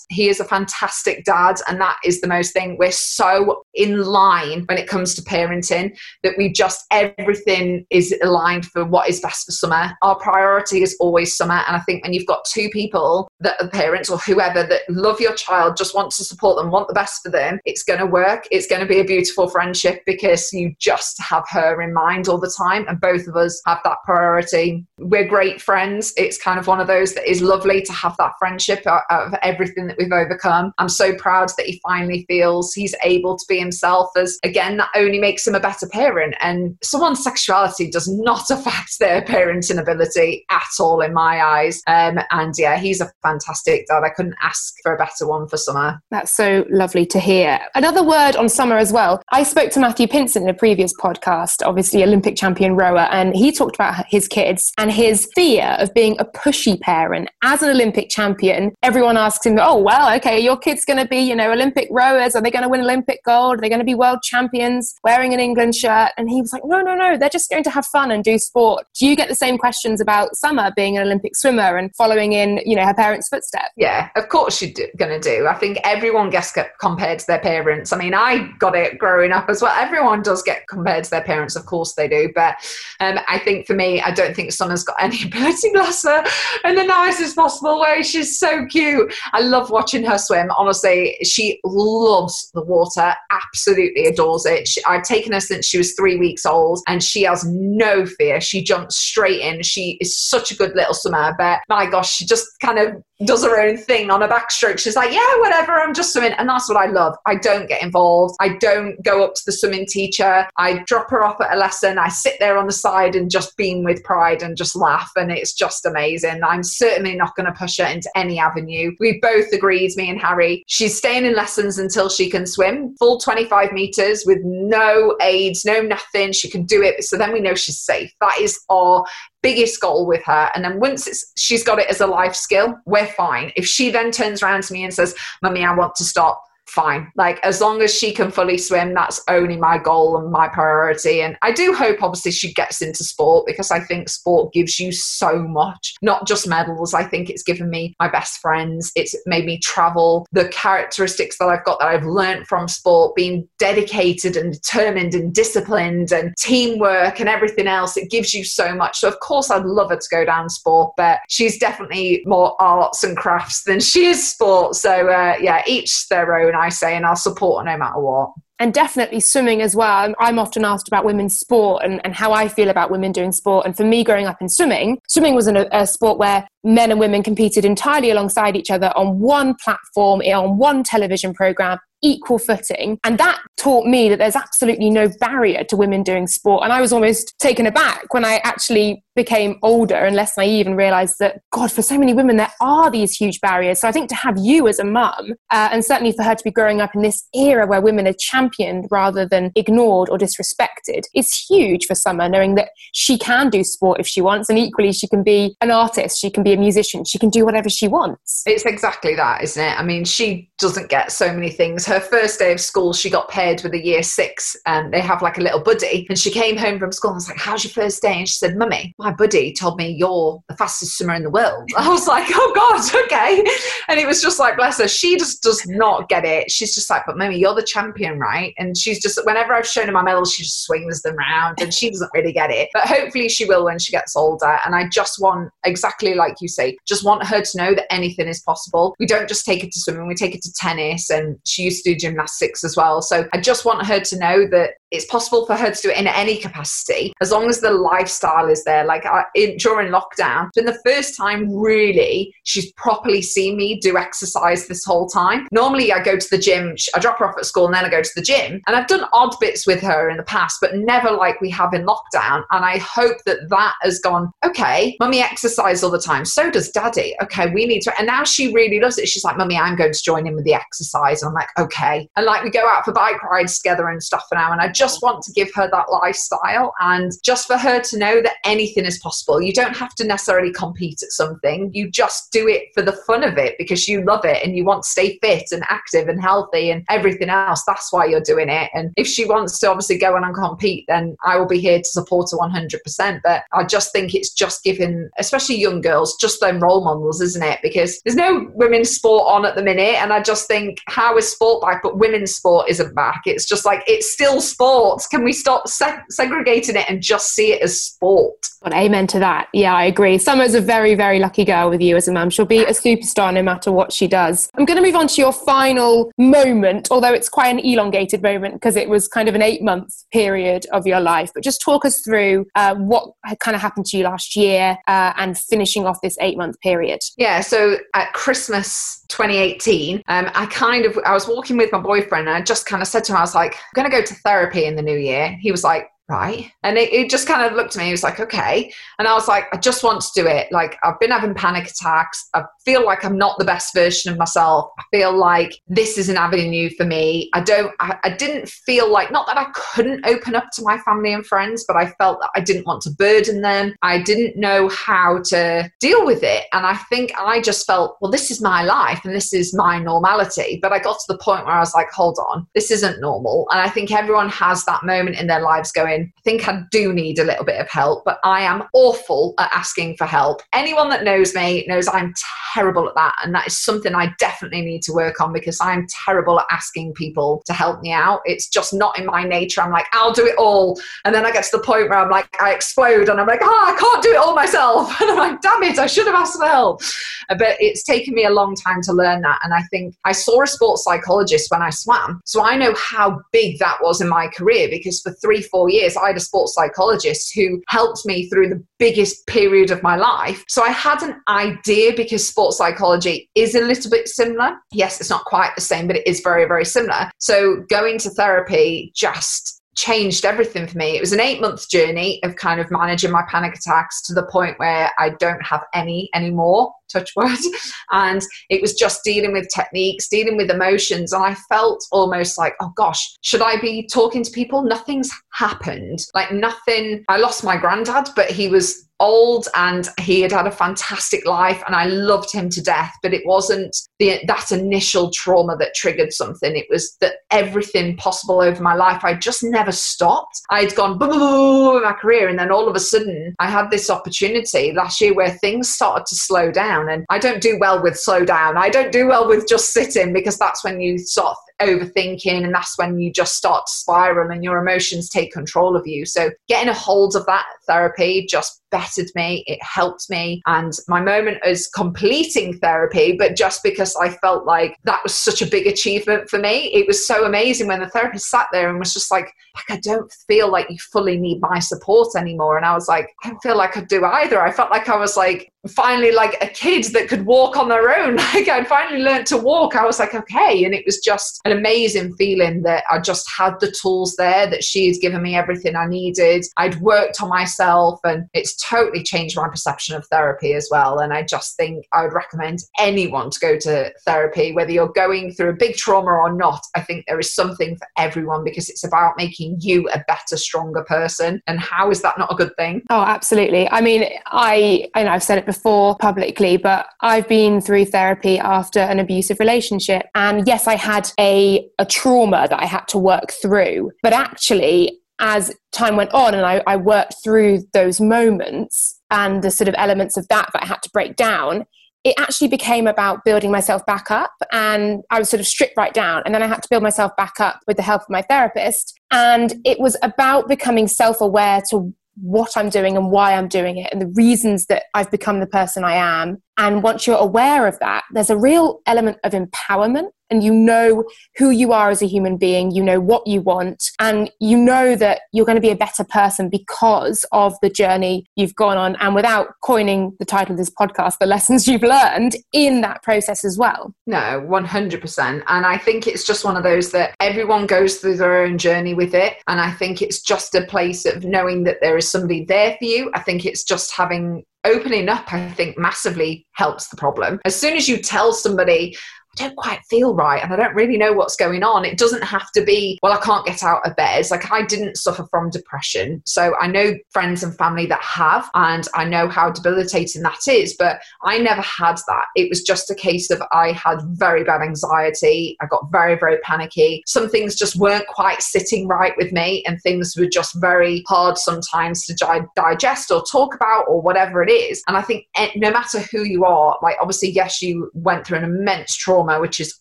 He is a fantastic dad, and that is the most thing. We're so in line when it comes to parenting that we just everything is aligned for what is best for Summer. Our priority is always Summer, and I think when you've got two people that are parents or whoever that love your child, just want to support them, want the best for them, it's going to work. It's going to be a beautiful friendship because you just have her in mind all the time, and both of us have that priority. We're great friends. It's kind of one of those that is lovely to have that friendship out of everything that we've overcome. I'm so proud that he finally feels he's able to be himself, as again, that only makes him a better parent. And someone's sexuality does not affect their parenting ability at all, in my eyes. Um, and yeah, he's a fantastic dad. I couldn't ask for a better one for Summer. That's so lovely to hear. Another word on Summer as well. I spoke to Matthew Pinsent in a previous podcast, obviously Olympic champion rower, and he talked about his kids and his fear of being a pushy parent. As an Olympic champion, everyone asks him, oh, well, okay, your kid's going to be, you know, Olympic rowers. Are they going to win Olympic gold? Are they going to be world champions wearing an England shirt? And he was like, no, no, no, they're just going to have fun and do sport. Do you get the same questions about Summer being an Olympic swimmer and following in, you know, her parents' footsteps? Yeah, of course she's going to do. I think everyone gets compared to their parents. I mean, I got it growing up as well. Everyone does get compared to their parents, of course they do. But um, I think for me, I don't think Summer's got any ability, bless her, in the nicest possible way. She's so cute. I love watching her swim. Honestly, she loves the water, absolutely adores it. She, I've taken her since she was three weeks old, and she has no fear. She jumps straight in. She is such a good little swimmer, but my gosh, she just kind of does her own thing on a backstroke. She's like, yeah, whatever, I'm just swimming. And that's what I love. I don't get involved. I don't go up to the swimming teacher. I drop her off at a lesson. I sit there on the side and just beam with pride and just laugh. And it's just amazing. I'm certainly not going to push her into any avenue. We both agreed, me and Harry, she's staying in lessons until she can swim full 25 meters with no aids, no nothing. She can do it. So then we know she's safe. That is our biggest goal with her. And then once it's, she's got it as a life skill, we're fine. If she then turns around to me and says, Mummy, I want to stop, fine. Like as long as she can fully swim, that's only my goal and my priority. And I do hope obviously she gets into sport because I think sport gives you so much, not just medals. I think it's given me my best friends. It's made me travel. The characteristics that I've got that I've learned from sport, being dedicated and determined and disciplined and teamwork and everything else, it gives you so much. So of course I'd love her to go down sport, but she's definitely more arts and crafts than she is sport. So uh, yeah, each their own. I say, and I'll support her no matter what and definitely swimming as well. I'm often asked about women's sport and, and how I feel about women doing sport. And for me, growing up in swimming, swimming was an, a sport where men and women competed entirely alongside each other on one platform, on one television program, equal footing. And that taught me that there's absolutely no barrier to women doing sport. And I was almost taken aback when I actually became older and less naive and realized that, God, for so many women, there are these huge barriers. So I think to have you as a mum, uh, and certainly for her to be growing up in this era where women are championed rather than ignored or disrespected, is huge for Summer, knowing that she can do sport if she wants. And equally, she can be an artist, she can be a musician, she can do whatever she wants. It's exactly that, isn't it? I mean, she doesn't get so many things. Her first day of school, she got paired with a year six, and they have like a little buddy. And she came home from school and was like, How's your first day? And she said, Mummy, my buddy told me you're the fastest swimmer in the world. I was like, Oh God, okay. And it was just like, bless her, she just does not get it. She's just like, But Mummy, you're the champion, right? And she's just, whenever I've shown her my medals, she just swings them around and she doesn't really get it. But hopefully she will when she gets older. And I just want, exactly like you say, just want her to know that anything is possible. We don't just take it to swimming, we take it to tennis. And she used to do gymnastics as well. So I just want her to know that it's possible for her to do it in any capacity as long as the lifestyle is there. Like in, during lockdown, it's been the first time really she's properly seen me do exercise this whole time. Normally, I go to the gym, I drop her off at school, and then I go to the gym. And I've done odd bits with her in the past, but never like we have in lockdown. And I hope that that has gone, okay, mummy exercise all the time. So does daddy. Okay, we need to. And now she really loves it. She's like, mummy, I'm going to join in with the exercise. And I'm like, okay. And like we go out for bike rides together and stuff now. And I just want to give her that lifestyle and just for her to know that anything is possible. You don't have to necessarily compete at something. You just do it for the fun of it because you love it and you want to stay fit and active and healthy and everything else. That's why you're doing it. And if she wants to obviously go on and compete, then I will be here to support her 100%. But I just think it's just giving, especially young girls, just them role models, isn't it? Because there's no women's sport on at the minute. And I just think, how is sport back? But women's sport isn't back. It's just like, it's still sport. Can we stop se- segregating it and just see it as sport? Well, amen to that. Yeah, I agree. Summer's a very, very lucky girl with you as a mum. She'll be a superstar no matter what she does. I'm going to move on to your final moment, although it's quite an elongated moment because it was kind of an eight month period of your life. But just talk us through uh, what kind of happened to you last year uh, and finishing off this eight month period. Yeah, so at Christmas 2018, um, I kind of I was walking with my boyfriend and I just kind of said to him, I was like, I'm going to go to therapy in the new year. He was like, right? And it, it, just kind of looked at me, he was like, okay. And I was like, I just want to do it. Like, I've been having panic attacks. I feel like I'm not the best version of myself. I feel like this is an avenue for me. I don't, I, I didn't feel like, not that I couldn't open up to my family and friends, but I felt that I didn't want to burden them. I didn't know how to deal with it. And I think I just felt, well, this is my life and this is my normality. But I got to the point where I was like, hold on, this isn't normal. And I think everyone has that moment in their lives going, I think I do need a little bit of help, but I am awful at asking for help. Anyone that knows me knows I'm terrible at that. And that is something I definitely need to work on because I'm terrible at asking people to help me out. It's just not in my nature. I'm like, I'll do it all. And then I get to the point where I'm like, I explode and I'm like, oh, I can't do it all myself. And I'm like, damn it, I should have asked for help. But it's taken me a long time to learn that. And I think I saw a sports psychologist when I swam. So I know how big that was in my career because for three, four years, I had a sports psychologist who helped me through the biggest period of my life. So I had an idea because sports psychology is a little bit similar. Yes, it's not quite the same, but it is very, very similar. So going to therapy just changed everything for me. It was an eight month journey of kind of managing my panic attacks to the point where I don't have any anymore, touch wood. And it was just dealing with techniques, dealing with emotions. And I felt almost like, oh gosh, should I be talking to people? Nothing's happened. Like nothing. I lost my granddad, but he was old and he had had a fantastic life and I loved him to death but it wasn't the, that initial trauma that triggered something. It was that everything possible over my life I just never stopped. I'd gone boom, boom, boom in my career and then all of a sudden I had this opportunity last year where things started to slow down and I don't do well with slow down. I don't do well with just sitting because that's when you start overthinking and that's when you just start to spiral and your emotions take control of you. So getting a hold of that therapy just bettered me it helped me. And my moment as completing therapy but just because i felt like that was such a big achievement for me it was so amazing when the therapist sat there and was just like like i don't feel like you fully need my support anymore. And i was like i don't feel like i do either. I felt like i was like finally like a kid that could walk on their own like i'd finally learned to walk i was like okay and it was just an amazing feeling that I just had the tools there, that she had given me everything I needed. I'd worked on myself, and it's totally changed my perception of therapy as well. And I just think I would recommend anyone to go to therapy, whether you're going through a big trauma or not. I think there is something for everyone because it's about making you a better, stronger person. And how is that not a good thing? Oh, absolutely. I mean, I, know I've said it before publicly, but I've been through therapy after an abusive relationship. And yes, I had a, a trauma that I had to work through. But actually, as time went on and I, I worked through those moments and the sort of elements of that that I had to break down, it actually became about building myself back up and I was sort of stripped right down. And then I had to build myself back up with the help of my therapist. And it was about becoming self aware to what I'm doing and why I'm doing it and the reasons that I've become the person I am. And once you're aware of that, there's a real element of empowerment and you know who you are as a human being, you know what you want, and you know that you're going to be a better person because of the journey you've gone on. And without coining the title of this podcast, the lessons you've learned in that process as well. No, 100%. And I think it's just one of those that everyone goes through their own journey with it. And I think it's just a place of knowing that there is somebody there for you. I think it's just having opening up, I think, massively helps the problem. As soon as you tell somebody, don't quite feel right and I don't really know what's going on. It doesn't have to be, well, I can't get out of bed. It's like I didn't suffer from depression. So I know friends and family that have, and I know how debilitating that is, but I never had that. It was just a case of I had very bad anxiety. I got very, very panicky. Some things just weren't quite sitting right with me, and things were just very hard sometimes to digest or talk about or whatever it is. And I think eh, no matter who you are, like obviously, yes, you went through an immense trauma trauma, which is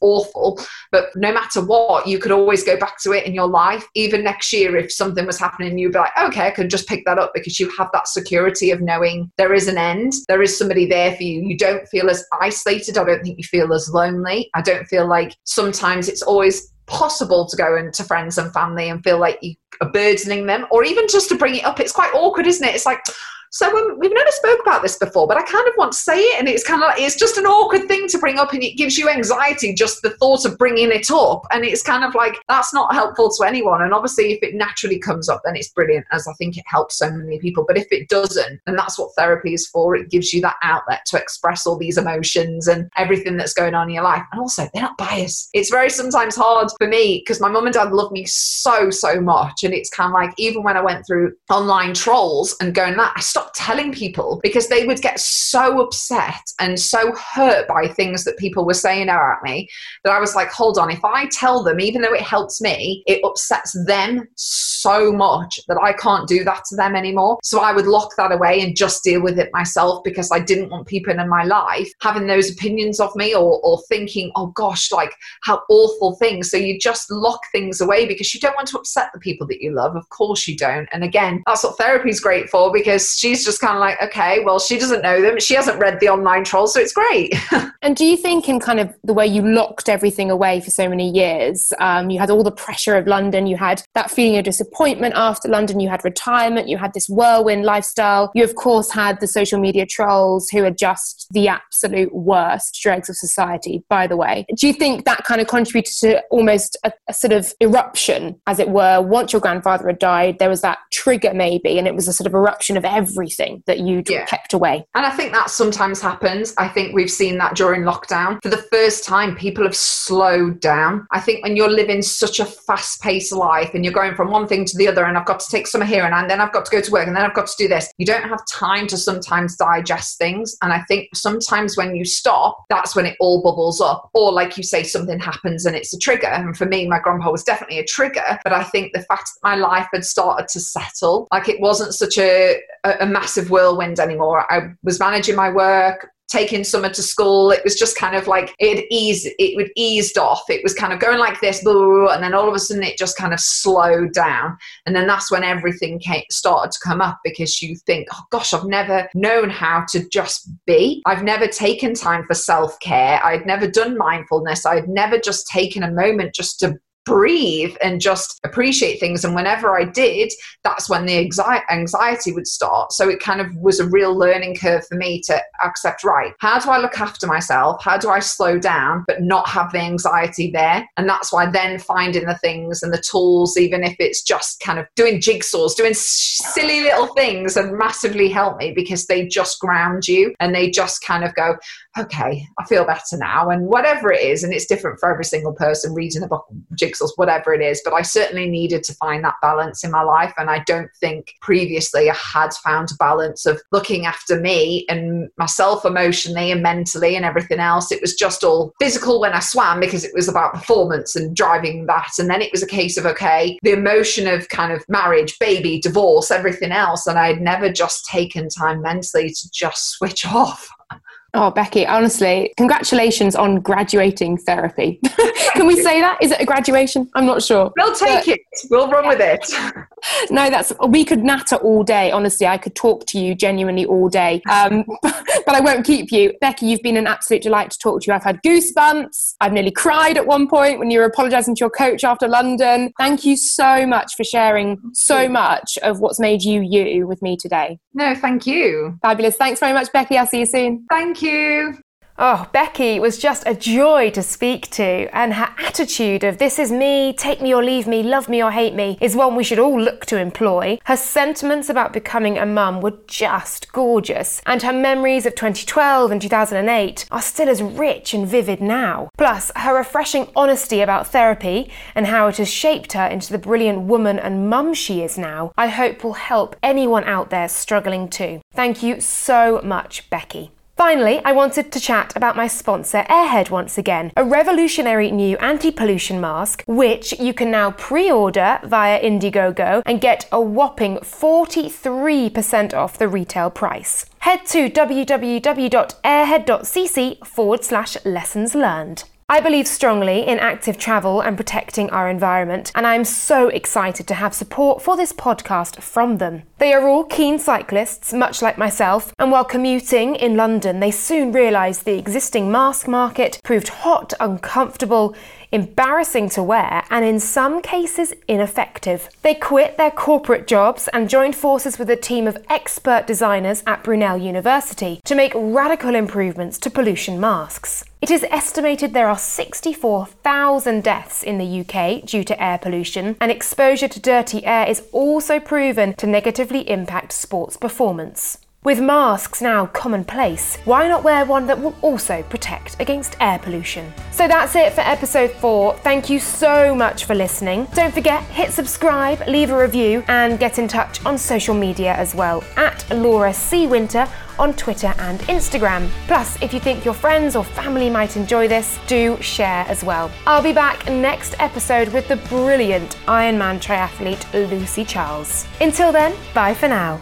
awful. But no matter what, you could always go back to it in your life. Even next year, if something was happening, you'd be like, okay, I can just pick that up because you have that security of knowing there is an end. There is somebody there for you. You don't feel as isolated. I don't think you feel as lonely. I don't feel like sometimes it's always possible to go into friends and family and feel like you are burdening them or even just to bring it up it's quite awkward isn't it it's like so we've never spoke about this before, but I kind of want to say it, and it's kind of like it's just an awkward thing to bring up, and it gives you anxiety just the thought of bringing it up, and it's kind of like that's not helpful to anyone. And obviously, if it naturally comes up, then it's brilliant, as I think it helps so many people. But if it doesn't, and that's what therapy is for, it gives you that outlet to express all these emotions and everything that's going on in your life. And also, they're not biased. It's very sometimes hard for me because my mum and dad love me so so much, and it's kind of like even when I went through online trolls and going that, I stopped telling people because they would get so upset and so hurt by things that people were saying about me that I was like, hold on, if I tell them, even though it helps me, it upsets them so much that I can't do that to them anymore. So I would lock that away and just deal with it myself because I didn't want people in my life having those opinions of me or, or thinking, oh gosh, like how awful things. So you just lock things away because you don't want to upset the people that you love. Of course you don't. And again, that's what therapy is great for because she's just kind of like, okay, well, she doesn't know them. She hasn't read the online trolls, so it's great. and do you think, in kind of the way you locked everything away for so many years, um, you had all the pressure of London, you had that feeling of disappointment after London, you had retirement, you had this whirlwind lifestyle. You, of course, had the social media trolls who are just the absolute worst dregs of society, by the way. Do you think that kind of contributed to almost a, a sort of eruption, as it were? Once your grandfather had died, there was that trigger, maybe, and it was a sort of eruption of everything that you yeah. kept away. And I think that sometimes happens. I think we've seen that during lockdown. For the first time, people have slowed down. I think when you're living such a fast paced life and you're going from one thing to the other, and I've got to take summer here, and then I've got to go to work, and then I've got to do this, you don't have time to sometimes digest things. And I think sometimes when you stop, that's when it all bubbles up. Or, like you say, something happens and it's a trigger. And for me, my grandpa was definitely a trigger. But I think the fact that my life had started to settle, like it wasn't such a, a, massive whirlwind anymore. I was managing my work, taking summer to school. It was just kind of like it eased, it would eased off. It was kind of going like this, and then all of a sudden it just kind of slowed down. And then that's when everything came, started to come up because you think, oh gosh, I've never known how to just be. I've never taken time for self care. I'd never done mindfulness. I'd never just taken a moment just to breathe and just appreciate things. And whenever I did, that's when the anxiety would start. So it kind of was a real learning curve for me to accept right, how do I look after myself? How do I slow down but not have the anxiety there? And that's why then finding the things and the tools, even if it's just kind of doing jigsaws, doing silly little things, and massively help me because they just ground you and they just kind of go, okay, I feel better now. And whatever it is, and it's different for every single person reading a book, jigsaws, whatever it is, but I certainly needed to find that balance in my life. And I don't think previously I had found a balance of looking after me and myself emotionally and mentally and everything else. It was just all physical when I swam because it was about performance and driving that. And then it was a case of, okay, the emotion of kind of marriage, baby, divorce, everything else. And I had never just taken time mentally to just switch off. Oh, Becky, honestly, congratulations on graduating therapy. Can we say that? Is it a graduation? I'm not sure. We'll take but, it. We'll run with it. no, that's we could natter all day. Honestly, I could talk to you genuinely all day, um, but I won't keep you. Becky, you've been an absolute delight to talk to you. I've had goosebumps. I've nearly cried at one point when you were apologising to your coach after London. Thank you so much for sharing so much of what's made you you with me today. No, thank you. Fabulous. Thanks very much, Becky. I'll see you soon. Thank you you. Oh, Becky was just a joy to speak to, and her attitude of this is me, take me or leave me, love me or hate me, is one we should all look to employ. Her sentiments about becoming a mum were just gorgeous, and her memories of 2012 and 2008 are still as rich and vivid now. Plus, her refreshing honesty about therapy and how it has shaped her into the brilliant woman and mum she is now, I hope will help anyone out there struggling too. Thank you so much, Becky. Finally, I wanted to chat about my sponsor Airhead once again, a revolutionary new anti pollution mask, which you can now pre order via Indiegogo and get a whopping 43% off the retail price. Head to www.airhead.cc forward slash lessons learned. I believe strongly in active travel and protecting our environment, and I am so excited to have support for this podcast from them. They are all keen cyclists, much like myself, and while commuting in London, they soon realised the existing mask market proved hot, uncomfortable, embarrassing to wear, and in some cases ineffective. They quit their corporate jobs and joined forces with a team of expert designers at Brunel University to make radical improvements to pollution masks. It is estimated there are 64,000 deaths in the UK due to air pollution, and exposure to dirty air is also proven to negatively impact sports performance. With masks now commonplace, why not wear one that will also protect against air pollution? So that's it for episode 4. Thank you so much for listening. Don't forget, hit subscribe, leave a review, and get in touch on social media as well at Laura C. Winter on Twitter and Instagram. Plus, if you think your friends or family might enjoy this, do share as well. I'll be back next episode with the brilliant Ironman triathlete Lucy Charles. Until then, bye for now.